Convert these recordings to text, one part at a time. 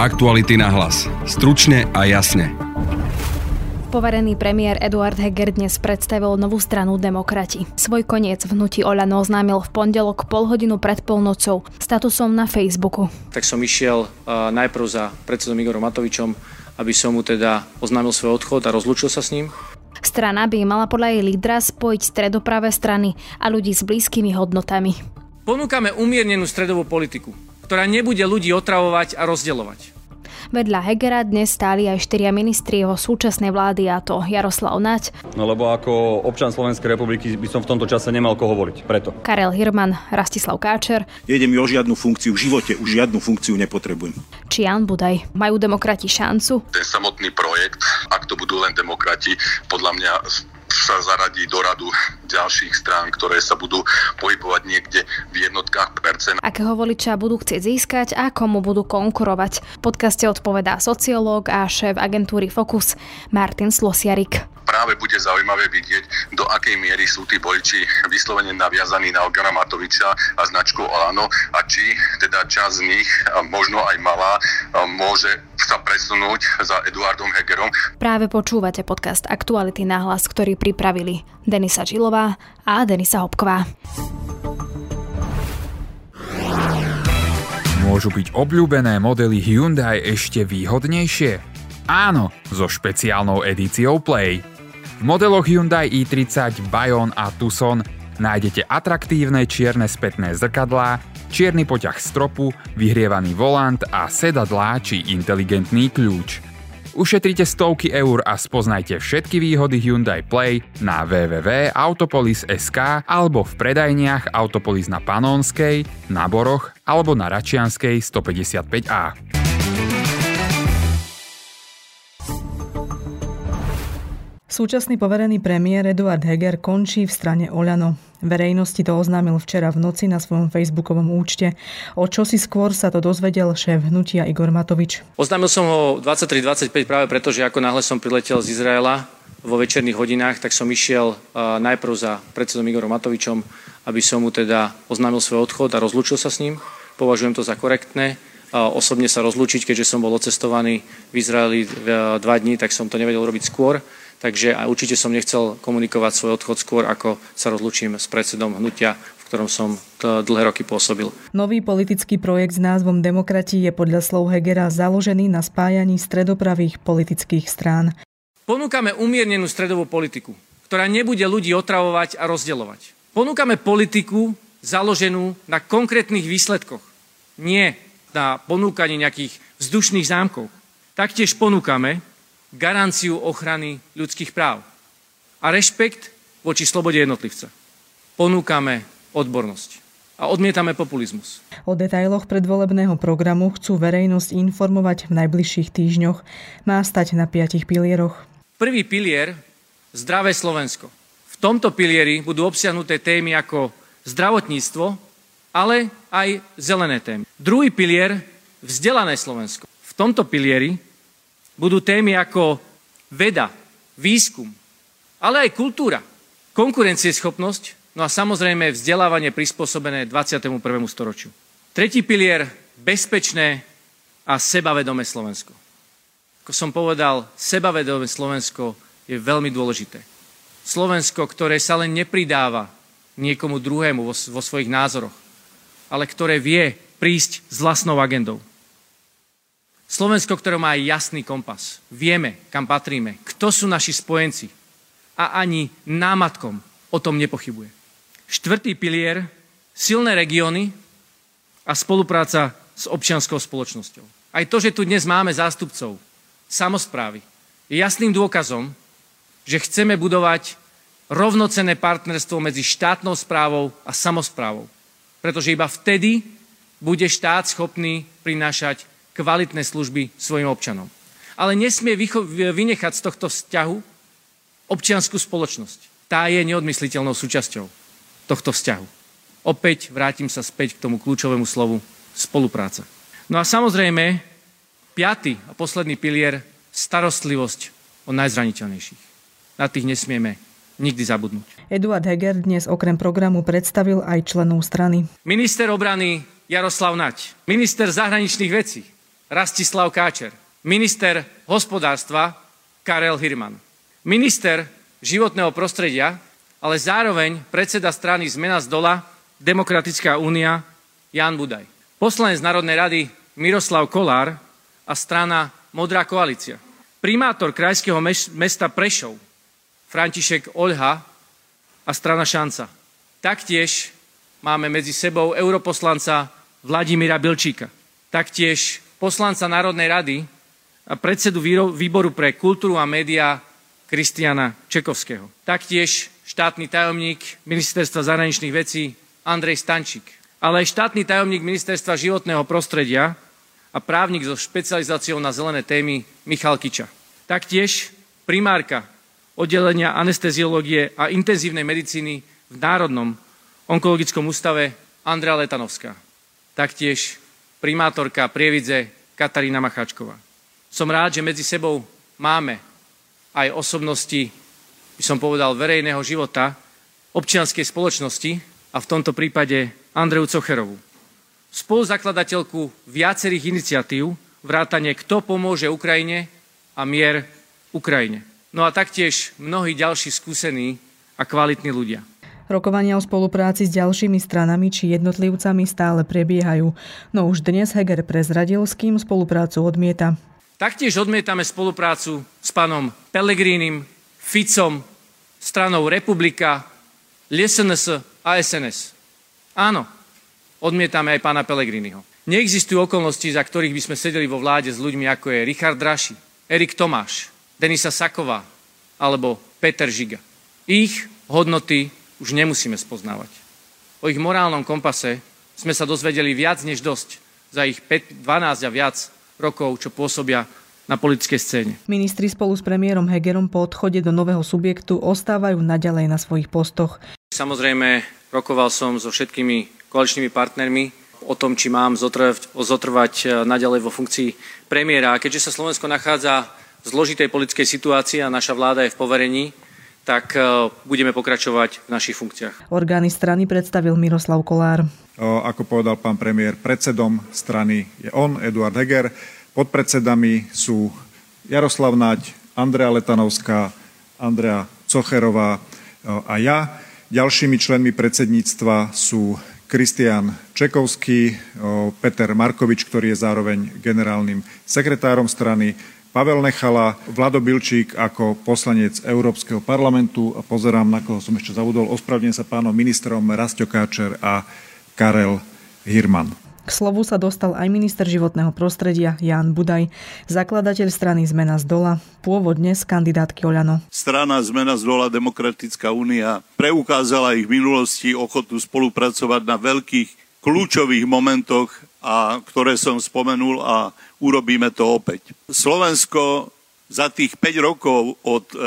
Aktuality na hlas. Stručne a jasne. Poverený premiér Eduard Heger dnes predstavil novú stranu Demokrati. Svoj koniec v hnutí Oľano oznámil v pondelok pol hodinu pred polnocou statusom na Facebooku. Tak som išiel uh, najprv za predsedom Igorom Matovičom, aby som mu teda oznámil svoj odchod a rozlúčil sa s ním. Strana by mala podľa jej lídra spojiť stredopravé strany a ľudí s blízkymi hodnotami. Ponúkame umiernenú stredovú politiku, ktorá nebude ľudí otravovať a rozdeľovať. Vedľa Hegera dnes stáli aj štyria ministri jeho súčasnej vlády a to Jaroslav Nať. No lebo ako občan Slovenskej republiky by som v tomto čase nemal koho voliť, preto. Karel Hirman, Rastislav Káčer. Nejde mi o žiadnu funkciu, v živote už žiadnu funkciu nepotrebujem. Či Jan Budaj. Majú demokrati šancu? Ten samotný projekt, ak to budú len demokrati, podľa mňa sa zaradí do radu ďalších strán, ktoré sa budú pohybovať niekde v jednotkách percent. Akého voliča budú chcieť získať a komu budú konkurovať. V podcaste odpovedá sociológ a šéf agentúry Focus Martin Slosiarik práve bude zaujímavé vidieť, do akej miery sú tí voliči vyslovene naviazaní na Ogana Matoviča a značku Olano a či teda čas z nich, možno aj malá, môže sa presunúť za Eduardom Hegerom. Práve počúvate podcast Aktuality na hlas, ktorý pripravili Denisa Žilová a Denisa Hopková. Môžu byť obľúbené modely Hyundai ešte výhodnejšie? Áno, so špeciálnou edíciou Play. V modeloch Hyundai i30, Bayon a Tucson nájdete atraktívne čierne spätné zrkadlá, čierny poťah stropu, vyhrievaný volant a sedadlá či inteligentný kľúč. Ušetrite stovky eur a spoznajte všetky výhody Hyundai Play na www.autopolis.sk alebo v predajniach Autopolis na Panonskej, na Boroch alebo na Račianskej 155A. Súčasný poverený premiér Eduard Heger končí v strane Oľano. Verejnosti to oznámil včera v noci na svojom facebookovom účte. O čo si skôr sa to dozvedel šéf hnutia Igor Matovič. Oznámil som ho 23.25 práve preto, že ako náhle som priletel z Izraela vo večerných hodinách, tak som išiel najprv za predsedom Igorom Matovičom, aby som mu teda oznámil svoj odchod a rozlúčil sa s ním. Považujem to za korektné osobne sa rozlúčiť, keďže som bol ocestovaný v Izraeli dva dní, tak som to nevedel robiť skôr. Takže a určite som nechcel komunikovať svoj odchod skôr, ako sa rozlučím s predsedom hnutia, v ktorom som dlhé roky pôsobil. Nový politický projekt s názvom Demokrati je podľa slov Hegera založený na spájaní stredopravých politických strán. Ponúkame umiernenú stredovú politiku, ktorá nebude ľudí otravovať a rozdeľovať. Ponúkame politiku založenú na konkrétnych výsledkoch, nie na ponúkanie nejakých vzdušných zámkov. Taktiež ponúkame garanciu ochrany ľudských práv a rešpekt voči slobode jednotlivca. Ponúkame odbornosť a odmietame populizmus. O detailoch predvolebného programu chcú verejnosť informovať v najbližších týždňoch. Má stať na piatich pilieroch. Prvý pilier Zdravé Slovensko. V tomto pilieri budú obsiahnuté témy ako zdravotníctvo, ale aj zelené témy. Druhý pilier Vzdelané Slovensko. V tomto pilieri budú témy ako veda, výskum, ale aj kultúra, konkurencieschopnosť, no a samozrejme vzdelávanie prispôsobené 21. storočiu. Tretí pilier, bezpečné a sebavedomé Slovensko. Ako som povedal, sebavedomé Slovensko je veľmi dôležité. Slovensko, ktoré sa len nepridáva niekomu druhému vo, vo svojich názoroch, ale ktoré vie prísť s vlastnou agendou. Slovensko, ktoré má jasný kompas. Vieme, kam patríme, kto sú naši spojenci. A ani námatkom o tom nepochybuje. Štvrtý pilier, silné regióny a spolupráca s občianskou spoločnosťou. Aj to, že tu dnes máme zástupcov samozprávy, je jasným dôkazom, že chceme budovať rovnocenné partnerstvo medzi štátnou správou a samozprávou. Pretože iba vtedy bude štát schopný prinášať kvalitné služby svojim občanom. Ale nesmie vynechať z tohto vzťahu občianskú spoločnosť. Tá je neodmysliteľnou súčasťou tohto vzťahu. Opäť vrátim sa späť k tomu kľúčovému slovu spolupráca. No a samozrejme, piaty a posledný pilier, starostlivosť o najzraniteľnejších. Na tých nesmieme nikdy zabudnúť. Eduard Heger dnes okrem programu predstavil aj členov strany. Minister obrany Jaroslav Nať, minister zahraničných vecí Rastislav Káčer. Minister hospodárstva Karel Hirman. Minister životného prostredia, ale zároveň predseda strany Zmena z dola, Demokratická únia Jan Budaj. Poslanec Národnej rady Miroslav Kolár a strana Modrá koalícia. Primátor krajského mesta Prešov František Olha a strana Šanca. Taktiež máme medzi sebou europoslanca Vladimíra Bilčíka. Taktiež poslanca Národnej rady a predsedu výboru pre kultúru a médiá Kristiana Čekovského. Taktiež štátny tajomník Ministerstva zahraničných vecí Andrej Stančík, ale aj štátny tajomník Ministerstva životného prostredia a právnik so špecializáciou na zelené témy Michal Kiča. Taktiež primárka oddelenia anesteziológie a intenzívnej medicíny v Národnom onkologickom ústave Andrea Letanovská. Taktiež primátorka Prievidze Katarína Macháčková. Som rád, že medzi sebou máme aj osobnosti, by som povedal, verejného života, občianskej spoločnosti a v tomto prípade Andreu Cocherovú. Spoluzakladateľku viacerých iniciatív, vrátane Kto pomôže Ukrajine a mier Ukrajine. No a taktiež mnohí ďalší skúsení a kvalitní ľudia. Rokovania o spolupráci s ďalšími stranami či jednotlivcami stále prebiehajú, no už dnes Heger prezradil, s kým spoluprácu odmieta. Taktiež odmietame spoluprácu s pánom Pellegrínim, Ficom, stranou Republika, LSNS a SNS. Áno, odmietame aj pána Pellegriniho. Neexistujú okolnosti, za ktorých by sme sedeli vo vláde s ľuďmi ako je Richard Draši, Erik Tomáš, Denisa Saková alebo Peter Žiga. Ich hodnoty už nemusíme spoznávať. O ich morálnom kompase sme sa dozvedeli viac než dosť za ich 5, 12 a viac rokov, čo pôsobia na politickej scéne. Ministri spolu s premiérom Hegerom po odchode do nového subjektu ostávajú naďalej na svojich postoch. Samozrejme, rokoval som so všetkými koaličnými partnermi o tom, či mám zotrvať, zotrvať eh, naďalej vo funkcii premiéra. A keďže sa Slovensko nachádza v zložitej politickej situácii a naša vláda je v poverení, tak e, budeme pokračovať v našich funkciách. Orgány strany predstavil Miroslav Kolár. Ako povedal pán premiér, predsedom strany je on, Eduard Heger. Podpredsedami sú Jaroslav Naď, Andrea Letanovská, Andrea Cocherová a ja. Ďalšími členmi predsedníctva sú Kristian Čekovský, Peter Markovič, ktorý je zároveň generálnym sekretárom strany, Pavel Nechala, Vlado Bilčík ako poslanec Európskeho parlamentu a pozerám, na koho som ešte zavudol, ospravedlňujem sa pánom ministrom Rastio Káčer a Karel Hirman. K slovu sa dostal aj minister životného prostredia Jan Budaj, zakladateľ strany Zmena z dola, pôvodne z kandidátky Oľano. Strana Zmena z dola Demokratická únia preukázala ich v minulosti ochotu spolupracovať na veľkých kľúčových momentoch a ktoré som spomenul a urobíme to opäť. Slovensko za tých 5 rokov od e,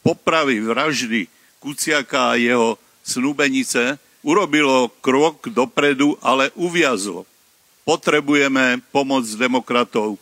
popravy vraždy Kuciaka a jeho snúbenice urobilo krok dopredu, ale uviazlo. Potrebujeme pomoc demokratov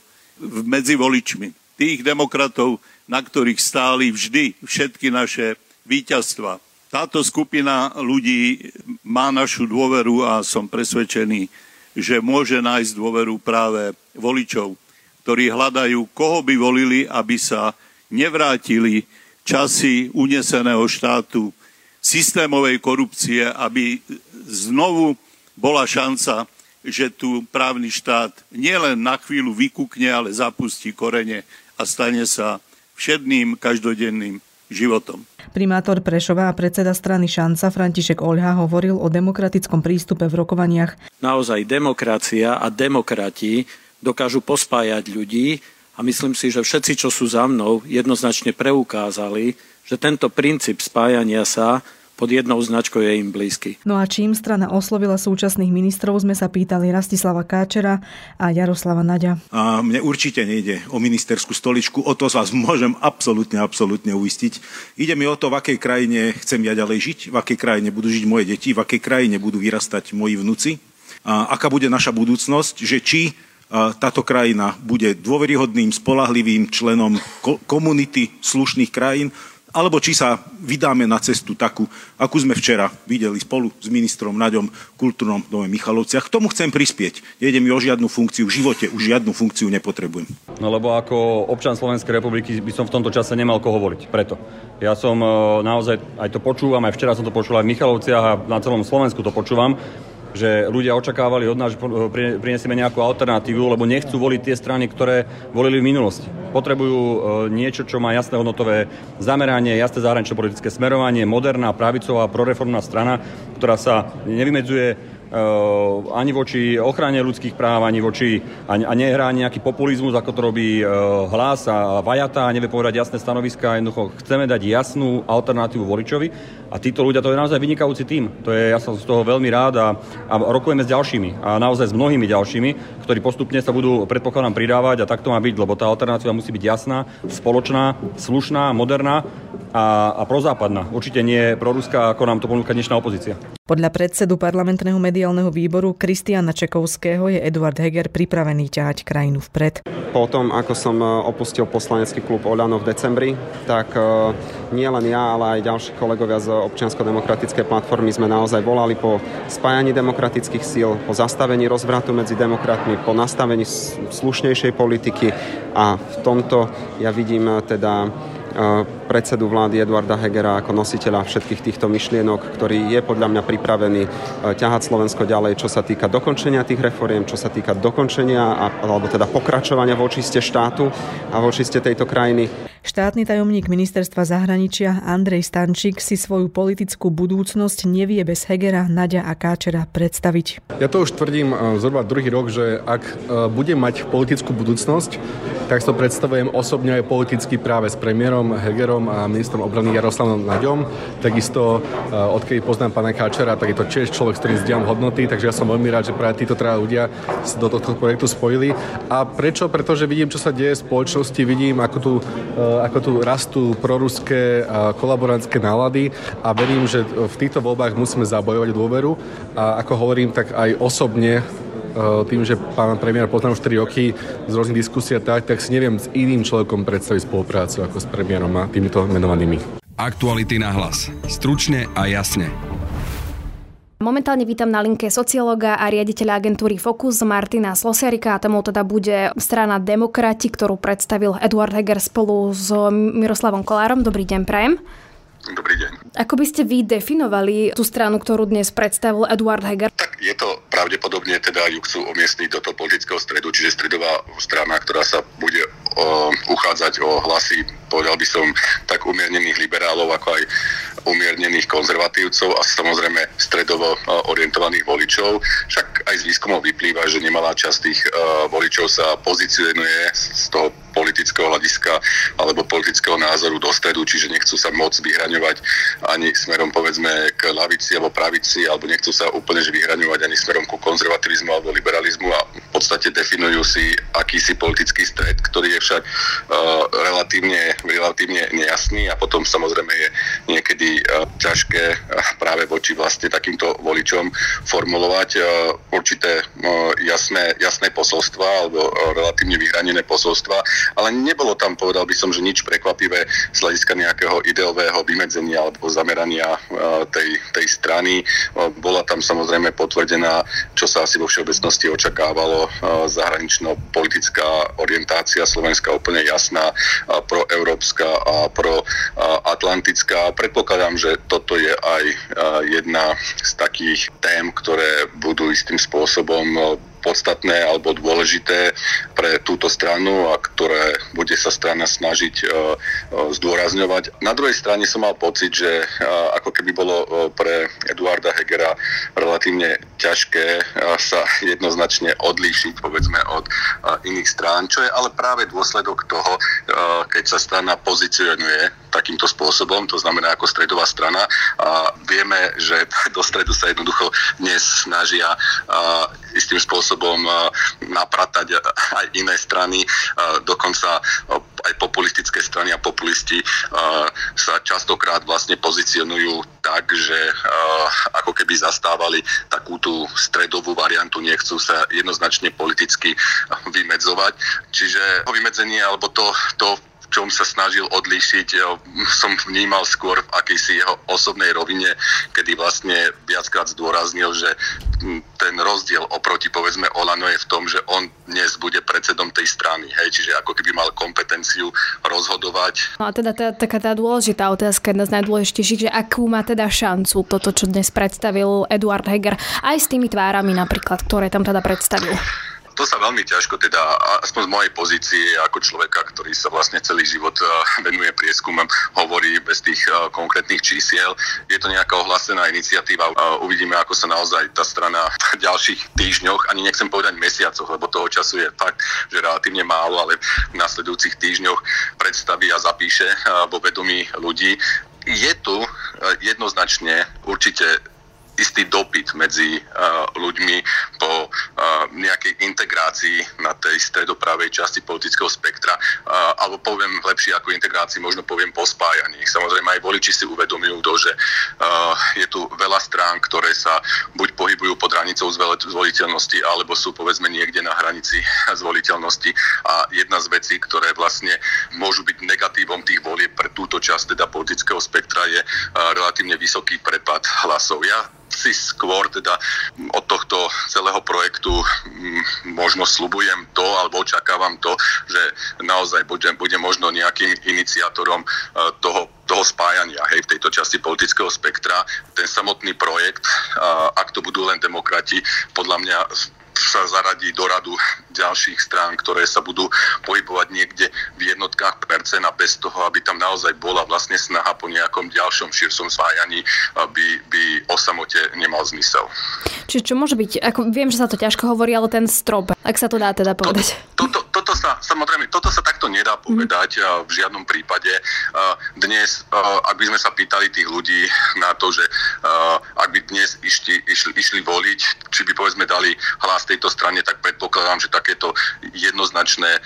medzi voličmi. Tých demokratov, na ktorých stáli vždy všetky naše víťazstva. Táto skupina ľudí má našu dôveru a som presvedčený, že môže nájsť dôveru práve voličov, ktorí hľadajú, koho by volili, aby sa nevrátili časy uneseného štátu, systémovej korupcie, aby znovu bola šanca, že tu právny štát nielen na chvíľu vykúkne, ale zapustí korene a stane sa všedným každodenným životom. Primátor Prešova a predseda strany Šanca František Olha hovoril o demokratickom prístupe v rokovaniach. Naozaj demokracia a demokrati dokážu pospájať ľudí a myslím si, že všetci, čo sú za mnou, jednoznačne preukázali, že tento princíp spájania sa pod jednou značkou je im blízky. No a čím strana oslovila súčasných ministrov, sme sa pýtali Rastislava Káčera a Jaroslava Naďa. A mne určite nejde o ministerskú stoličku, o to vás môžem absolútne, absolútne uistiť. Ide mi o to, v akej krajine chcem ja ďalej žiť, v akej krajine budú žiť moje deti, v akej krajine budú vyrastať moji vnúci, a aká bude naša budúcnosť, že či táto krajina bude dôveryhodným, spolahlivým členom komunity slušných krajín, alebo či sa vydáme na cestu takú, akú sme včera videli spolu s ministrom Naďom kultúrnom dome Michalovciach. K tomu chcem prispieť. Nejde mi o žiadnu funkciu, v živote už žiadnu funkciu nepotrebujem. No lebo ako občan Slovenskej republiky by som v tomto čase nemal koho voliť. Preto. Ja som e, naozaj, aj to počúvam, aj včera som to počul aj v Michalovciach a na celom Slovensku to počúvam že ľudia očakávali od nás, že prinesieme nejakú alternatívu, lebo nechcú voliť tie strany, ktoré volili v minulosti. Potrebujú e, niečo, čo má jasné hodnotové zameranie, jasné zahranično politické smerovanie, moderná, pravicová, proreformná strana, ktorá sa nevymedzuje ani voči ochrane ľudských práv, ani voči, a, a nehrá nejaký populizmus, ako to robí eh, hlas a vajata a nevie povedať jasné stanoviska. Jednoducho chceme dať jasnú alternatívu voličovi a títo ľudia, to je naozaj vynikajúci tým. To je, ja som z toho veľmi rád a, a rokujeme s ďalšími a naozaj s mnohými ďalšími, ktorí postupne sa budú, predpokladám, pridávať a tak to má byť, lebo tá alternatíva musí byť jasná, spoločná, slušná, moderná a, a prozápadná. Určite nie proruská, ako nám to ponúka dnešná opozícia. Podľa predsedu parlamentného mediálneho výboru Kristiana Čekovského je Eduard Heger pripravený ťahať krajinu vpred. Po tom, ako som e, opustil poslanecký klub Oľano v decembri, tak e, nie len ja, ale aj ďalší kolegovia z občiansko-demokratickej platformy sme naozaj volali po spájaní demokratických síl, po zastavení rozvratu medzi demokratmi, po nastavení slušnejšej politiky a v tomto ja vidím e, teda predsedu vlády Eduarda Hegera ako nositeľa všetkých týchto myšlienok, ktorý je podľa mňa pripravený e, ťahať Slovensko ďalej, čo sa týka dokončenia tých reforiem, čo sa týka dokončenia alebo teda pokračovania v očiste štátu a v očiste tejto krajiny. Štátny tajomník ministerstva zahraničia Andrej Stančík si svoju politickú budúcnosť nevie bez Hegera, Nadia a Káčera predstaviť. Ja to už tvrdím e, zhruba druhý rok, že ak e, budem mať politickú budúcnosť, tak to predstavujem osobne aj politicky práve s premiérom Hegerom a ministrom obrany Jaroslavom Naďom. Takisto e, odkedy poznám pána Káčera, tak je to tiež človek, s ktorým zdieľam hodnoty, takže ja som veľmi rád, že práve títo traja ľudia sa do tohto projektu spojili. A prečo? Pretože vidím, čo sa deje v spoločnosti, vidím, ako tu ako tu rastú proruské kolaborantské nálady a verím, že v týchto voľbách musíme zabojovať dôveru a ako hovorím, tak aj osobne tým, že pán premiér poznám už 3 roky z rôznych diskusí a tak, tak si neviem s iným človekom predstaviť spoluprácu ako s premiérom a týmito menovanými. Aktuality na hlas. Stručne a jasne. Momentálne vítam na linke sociológa a riaditeľa agentúry Focus Martina Slosiarika a tomu teda bude strana Demokrati, ktorú predstavil Eduard Heger spolu s Miroslavom Kolárom. Dobrý deň, Prajem. Dobrý deň. Ako by ste vy definovali tú stranu, ktorú dnes predstavil Eduard Heger? Tak je to pravdepodobne, teda ju chcú umiestniť do toho politického stredu, čiže stredová strana, ktorá sa bude o, uchádzať o hlasy, povedal by som, tak umiernených liberálov, ako aj umiernených konzervatívcov a samozrejme stredovo orientovaných voličov. Však aj z výskumov vyplýva, že nemalá časť tých voličov sa pozicionuje z toho politického hľadiska alebo politického názoru do stredu, čiže nechcú sa moc vyhraňovať ani smerom povedzme k lavici alebo pravici, alebo nechcú sa úplne vyhraňovať ani smerom ku konzervativizmu alebo liberalizmu a v podstate definujú si akýsi politický stred, ktorý je však uh, relatívne, relatívne nejasný a potom samozrejme je niekedy uh, ťažké uh, práve voči vlastne takýmto voličom formulovať uh, určité uh, jasné, jasné posolstva alebo uh, relatívne vyhranené posolstva ale nebolo tam, povedal by som, že nič prekvapivé z hľadiska nejakého ideového vymedzenia alebo zamerania e, tej, tej strany. E, bola tam samozrejme potvrdená, čo sa asi vo všeobecnosti očakávalo, e, zahranično-politická orientácia Slovenska úplne jasná, proeurópska a proatlantická. Predpokladám, že toto je aj jedna z takých tém, ktoré budú istým spôsobom podstatné alebo dôležité pre túto stranu a ktoré bude sa strana snažiť e, e, zdôrazňovať. Na druhej strane som mal pocit, že e, ako keby bolo pre Eduarda Hegera relatívne ťažké sa jednoznačne odlíšiť povedzme od iných strán, čo je ale práve dôsledok toho, keď sa strana pozicionuje takýmto spôsobom, to znamená ako stredová strana a vieme, že do stredu sa jednoducho dnes snažia istým spôsobom napratať aj iné strany, dokonca aj populistické strany a populisti sa častokrát vlastne pozicionujú tak, že ako keby zastávali takú tú stredovú variantu, nechcú sa jednoznačne politicky vymedzovať. Čiže vymedzenie alebo to, to čom sa snažil odlíšiť, som vnímal skôr v akejsi jeho osobnej rovine, kedy vlastne viackrát zdôraznil, že ten rozdiel oproti povedzme Olano je v tom, že on dnes bude predsedom tej strany, hej, čiže ako keby mal kompetenciu rozhodovať. No a teda tá, taká tá dôležitá otázka, jedna z najdôležitejších, že akú má teda šancu toto, čo dnes predstavil Eduard Heger, aj s tými tvárami napríklad, ktoré tam teda predstavil to sa veľmi ťažko, teda aspoň z mojej pozície ako človeka, ktorý sa vlastne celý život eh, venuje prieskumom, hovorí bez tých eh, konkrétnych čísiel. Je to nejaká ohlásená iniciatíva. Uvidíme, ako sa naozaj tá strana v ďalších týždňoch, ani nechcem povedať mesiacoch, lebo toho času je fakt, že relatívne málo, ale v nasledujúcich týždňoch predstaví a zapíše vo vedomí ľudí. Je tu jednoznačne určite istý dopyt medzi uh, ľuďmi po uh, nejakej integrácii na tej stredopravej časti politického spektra, uh, alebo poviem lepšie ako integrácii, možno poviem pospájaní. Samozrejme aj voliči si uvedomujú to, že uh, je tu veľa strán, ktoré sa buď pohybujú pod hranicou zvoliteľnosti, alebo sú povedzme niekde na hranici zvoliteľnosti. A jedna z vecí, ktoré vlastne môžu byť negatívom tých volieb pre túto časť teda politického spektra je uh, relatívne vysoký prepad hlasov. Ja si skôr teda od tohto celého projektu mm, možno slubujem to, alebo očakávam to, že naozaj budem, bude možno nejakým iniciátorom e, toho toho spájania hej, v tejto časti politického spektra. Ten samotný projekt, ak to budú len demokrati, podľa mňa sa zaradí do radu ďalších strán, ktoré sa budú pohybovať niekde v jednotkách percent a bez toho, aby tam naozaj bola vlastne snaha po nejakom ďalšom širšom spájaní, by, by o samote nemal zmysel. Čiže čo môže byť, ako viem, že sa to ťažko hovorí, ale ten strop, ak sa to dá teda povedať. Toto, toto, toto sa, samozrejme, toto sa takto nedá mhm. povedať mm. v žiadnom prípade. Dnes, ak by sme sa pýtali tých ľudí na to, že ak by dnes išli, išli, išli voliť, či by povedzme dali hlas tejto strane, tak predpokladám, že takéto jednoznačné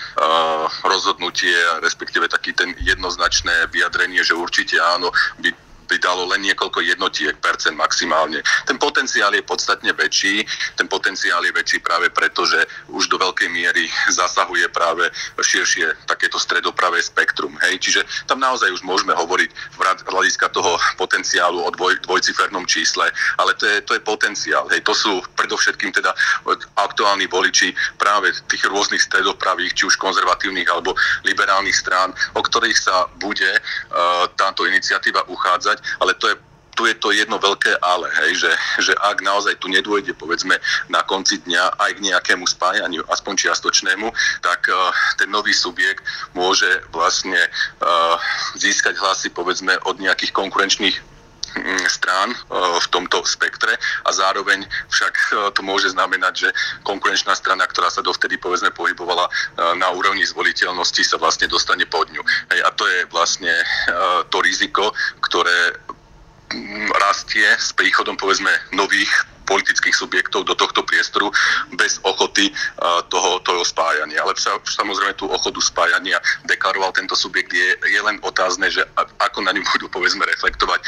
rozhodnutie, respektíve taký ten jednoznačné vyjadrenie, že určite áno, by by dalo len niekoľko jednotiek percent maximálne. Ten potenciál je podstatne väčší. Ten potenciál je väčší práve preto, že už do veľkej miery zasahuje práve širšie takéto stredopravé spektrum. Hej? Čiže tam naozaj už môžeme hovoriť v hľadiska toho potenciálu o dvoj, dvojcifernom čísle, ale to je, to je potenciál. Hej? To sú predovšetkým teda aktuálni voliči práve tých rôznych stredopravých, či už konzervatívnych alebo liberálnych strán, o ktorých sa bude uh, táto iniciatíva uchádzať povedať, ale to je tu je to jedno veľké ale, hej, že, že ak naozaj tu nedôjde, povedzme, na konci dňa aj k nejakému spájaniu, aspoň čiastočnému, tak uh, ten nový subjekt môže vlastne uh, získať hlasy, povedzme, od nejakých konkurenčných strán v tomto spektre a zároveň však to môže znamenať, že konkurenčná strana, ktorá sa dovtedy povedzme pohybovala na úrovni zvoliteľnosti, sa vlastne dostane pod ňu. Hej, a to je vlastne to riziko, ktoré Mm, rastie s príchodom povedzme nových politických subjektov do tohto priestoru bez ochoty toho, toho spájania. Ale sa, samozrejme tú ochotu spájania deklaroval tento subjekt. Je, je len otázne, že ako na ňu budú povedzme reflektovať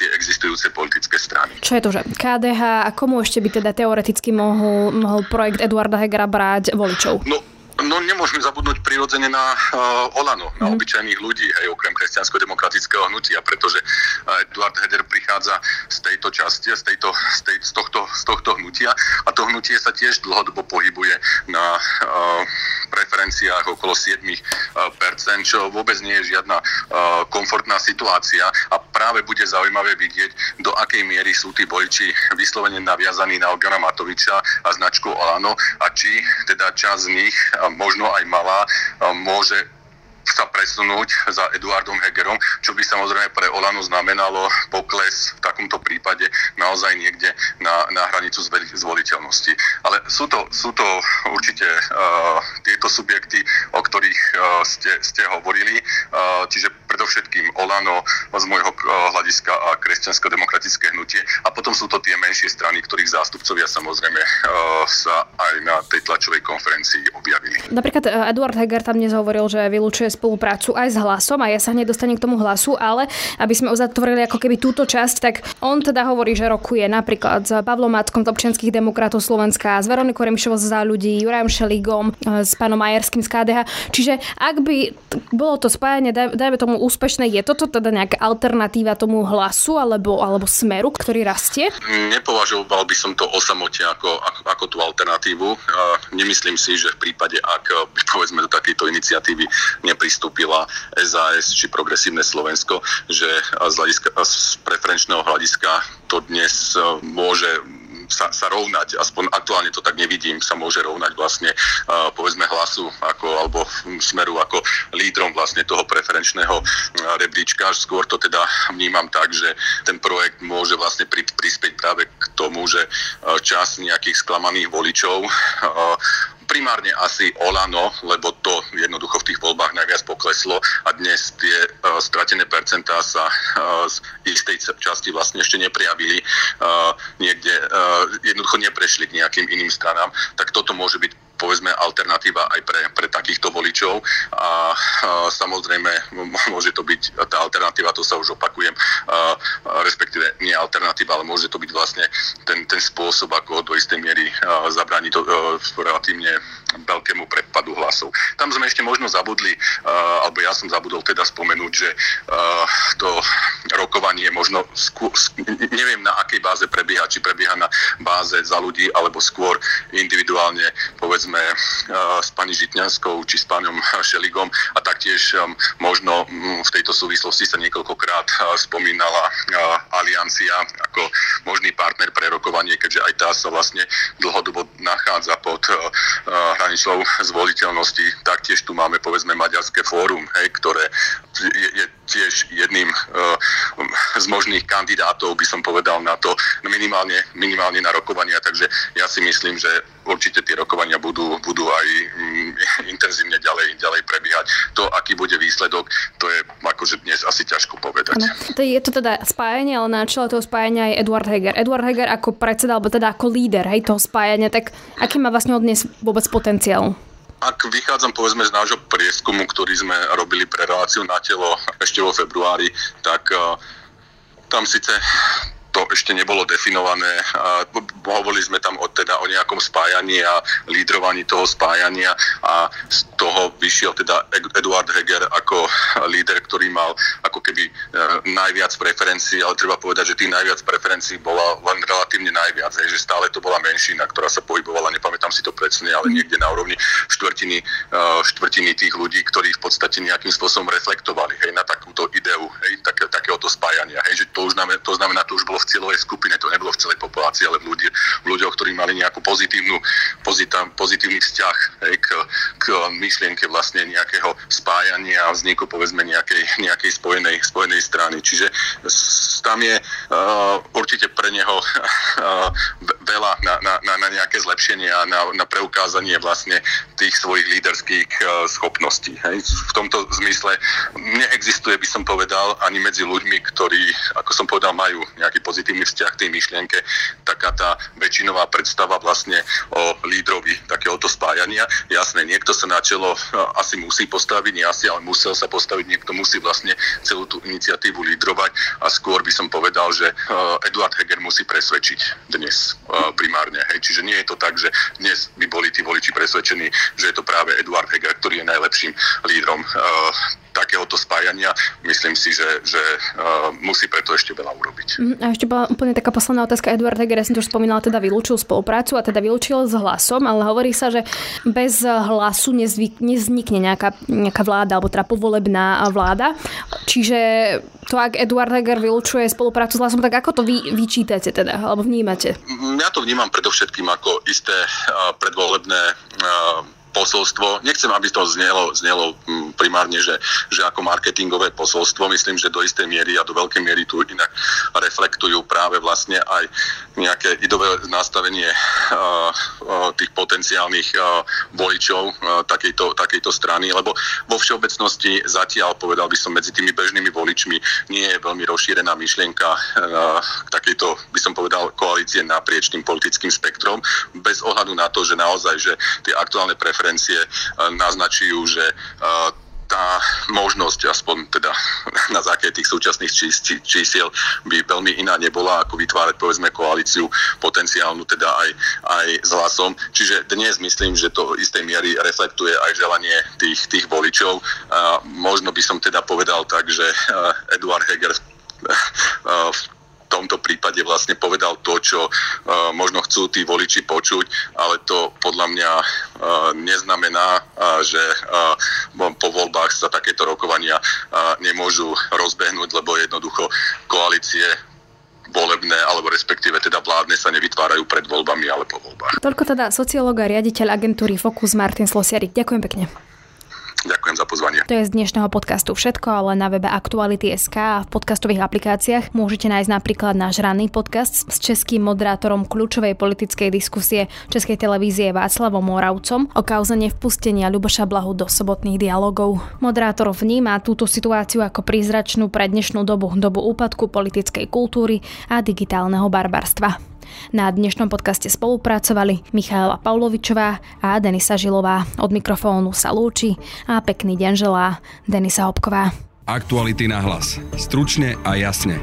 tie existujúce politické strany. Čo je to, že KDH a komu ešte by teda teoreticky mohol, mohol projekt Eduarda Hegera brať voličov? No, No nemôžeme zabudnúť prirodzene na uh, Olano, na mm. obyčajných ľudí, hej, okrem kresťansko-demokratického hnutia, pretože uh, Eduard Heder prichádza z tejto časti, z, tejto, z, tej, z, tohto, z tohto hnutia. A to hnutie sa tiež dlhodobo pohybuje na uh, preferenciách okolo 7%, čo vôbec nie je žiadna komfortná situácia. A práve bude zaujímavé vidieť, do akej miery sú tí voliči vyslovene naviazaní na Ogana Matoviča a značku Olano a či teda čas z nich, možno aj malá, môže sa presunúť za Eduardom Hegerom, čo by samozrejme pre Olano znamenalo pokles v takomto prípade naozaj niekde na, na hranicu zvoliteľnosti. Ale sú to, sú to určite uh, tieto subjekty, o ktorých uh, ste, ste hovorili, uh, čiže predovšetkým Olano z môjho hľadiska a kresťansko-demokratické hnutie a potom sú to tie menšie strany, ktorých zástupcovia samozrejme sa aj na tej tlačovej konferencii objavili. Napríklad Eduard Heger tam dnes hovoril, že vylúčuje spoluprácu aj s hlasom a ja sa hneď dostanem k tomu hlasu, ale aby sme uzatvorili ako keby túto časť, tak on teda hovorí, že rokuje napríklad s Pavlom Matkom z občianských demokratov Slovenska, s Veronikou Remišovou za ľudí, Jurajom Šeligom, s pánom Majerským z KDH. Čiže ak by bolo to spájanie, dajme tomu úspešné, je toto teda nejaká alternatíva tomu hlasu alebo, alebo smeru, ktorý rastie? Nepovažoval by som to o samote ako, ako, ako tú alternatívu. Nemyslím si, že v prípade, ak by povedzme do takejto iniciatívy nepristúpila SAS či Progresívne Slovensko, že z, hľadiska, z preferenčného hľadiska to dnes môže sa, sa rovnať, aspoň aktuálne to tak nevidím, sa môže rovnať vlastne uh, povedzme hlasu ako, alebo smeru ako lídrom vlastne toho preferenčného rebríčka. Skôr to teda vnímam tak, že ten projekt môže vlastne pri, prispieť práve k tomu, že uh, čas nejakých sklamaných voličov primárne asi Olano, lebo to jednoducho v tých voľbách najviac pokleslo a dnes tie uh, stratené percentá sa uh, z istej časti vlastne ešte neprijavili, uh, niekde uh, jednoducho neprešli k nejakým iným stranám, tak toto môže byť povedzme alternatíva aj pre, pre takýchto voličov a, a samozrejme môže to byť tá alternatíva, to sa už opakujem, a, a respektíve nie alternatíva, ale môže to byť vlastne ten, ten spôsob, ako do istej miery zabrániť to, relatívne veľkému prepadu hlasov. Tam sme ešte možno zabudli, uh, alebo ja som zabudol teda spomenúť, že uh, to rokovanie možno skôr, neviem na akej báze prebieha, či prebieha na báze za ľudí, alebo skôr individuálne, povedzme, uh, s pani Žitňanskou, či s pánom Šeligom a taktiež um, možno um, v tejto súvislosti sa niekoľkokrát uh, spomínala aliancia ako možný partner pre rokovanie, keďže aj tá sa vlastne dlhodobo nachádza pod hranicou zvoliteľnosti. Taktiež tu máme povedzme Maďarské fórum, hej, ktoré je, je tiež jedným z možných kandidátov, by som povedal, na to minimálne, minimálne na rokovania. Takže ja si myslím, že určite tie rokovania budú, budú aj mm, intenzívne ďalej, ďalej prebiehať. To, aký bude výsledok, to je akože dnes asi ťažko povedať. No, to je to teda spájanie, ale na čele toho spájania je Eduard Heger. Eduard Heger ako predseda, alebo teda ako líder hej, toho spájania, tak aký má vlastne od dnes vôbec potenciál? ak vychádzam povedzme z nášho prieskumu, ktorý sme robili pre reláciu na telo ešte vo februári, tak uh, tam síce ešte nebolo definované. A hovorili sme tam o, teda o nejakom spájaní a lídrovaní toho spájania a z toho vyšiel teda Eduard Heger ako líder, ktorý mal ako keby e, najviac preferencií, ale treba povedať, že tých najviac preferencií bola len relatívne najviac, že stále to bola menšina, ktorá sa pohybovala, nepamätám si to presne, ale niekde na úrovni štvrtiny, e, štvrtiny tých ľudí, ktorí v podstate nejakým spôsobom reflektovali hej, na takúto ideu hej, také, takéhoto spájania. Hej, že to, už znamená, to znamená, to už bolo v cieľovej skupine, to nebolo v celej populácii, ale v, ľudí, v ľuďoch, ktorí mali nejakú pozitívnu, pozita, pozitívny vzťah hej, k, k myšlienke vlastne nejakého spájania a vzniku povedzme nejakej, nejakej spojenej, spojenej strany. Čiže tam je uh, určite pre neho uh, veľa na, na, na, na nejaké zlepšenie a na, na preukázanie vlastne tých svojich líderských uh, schopností. Hej. V tomto zmysle neexistuje, by som povedal, ani medzi ľuďmi, ktorí, ako som povedal, majú nejaký pozitívny vzťah k tej myšlienke, taká tá väčšinová predstava vlastne o lídrovi takéhoto spájania. Jasné, niekto sa na čelo asi musí postaviť, nie asi, ale musel sa postaviť, niekto musí vlastne celú tú iniciatívu lídrovať a skôr by som povedal, že Eduard Heger musí presvedčiť dnes primárne. Hej. Čiže nie je to tak, že dnes by boli tí voliči presvedčení, že je to práve Eduard Heger, ktorý je najlepším lídrom takéhoto spájania. Myslím si, že, že uh, musí preto ešte veľa urobiť. Mhm, a ešte bola úplne taká posledná otázka. Eduard Heger, ja som to už spomínala, teda vylúčil spoluprácu a teda vylúčil s hlasom, ale hovorí sa, že bez hlasu nezvyk, neznikne nejaká, nejaká vláda, alebo teda povolebná vláda. Čiže to, ak Eduard Heger vylúčuje spoluprácu s hlasom, tak ako to vy vyčítate teda, alebo vnímate? Ja to vnímam predovšetkým ako isté uh, predvolebné uh, posolstvo. Nechcem, aby to znelo, znelo mm, primárne, že, že ako marketingové posolstvo. Myslím, že do istej miery a do veľkej miery tu inak reflektujú práve vlastne aj nejaké idové nastavenie uh, uh, tých potenciálnych uh, voličov uh, takejto, takejto strany, lebo vo všeobecnosti zatiaľ, povedal by som, medzi tými bežnými voličmi nie je veľmi rozšírená myšlienka uh, takejto, by som povedal, koalície naprieč tým politickým spektrom, bez ohľadu na to, že naozaj, že tie aktuálne preferencie uh, naznačujú, že uh, tá možnosť, aspoň teda na základe tých súčasných čísiel, by veľmi iná nebola, ako vytvárať povedzme koalíciu potenciálnu teda aj, aj s hlasom. Čiže dnes myslím, že to istej miery reflektuje aj želanie tých, tých voličov. A možno by som teda povedal tak, že Eduard Heger v tomto prípade vlastne povedal to, čo uh, možno chcú tí voliči počuť, ale to podľa mňa uh, neznamená, uh, že po voľbách sa takéto rokovania nemôžu rozbehnúť, lebo jednoducho koalície volebné, alebo respektíve teda vládne sa nevytvárajú pred voľbami, ale po voľbách. Toľko teda sociológ a riaditeľ agentúry Focus Martin Slosiarik. Ďakujem pekne. Ďakujem za pozvanie. To je z dnešného podcastu všetko, ale na webe Aktuality.sk a v podcastových aplikáciách môžete nájsť napríklad náš ranný podcast s českým moderátorom kľúčovej politickej diskusie Českej televízie Václavom Moravcom o kauze nevpustenia Ľuboša Blahu do sobotných dialogov. Moderátor vníma túto situáciu ako prízračnú pre dnešnú dobu, dobu úpadku politickej kultúry a digitálneho barbarstva. Na dnešnom podcaste spolupracovali Michaela Paulovičová a Denisa Žilová. Od mikrofónu sa lúči a pekný deň želá Denisa Hopková. Aktuality na hlas. Stručne a jasne.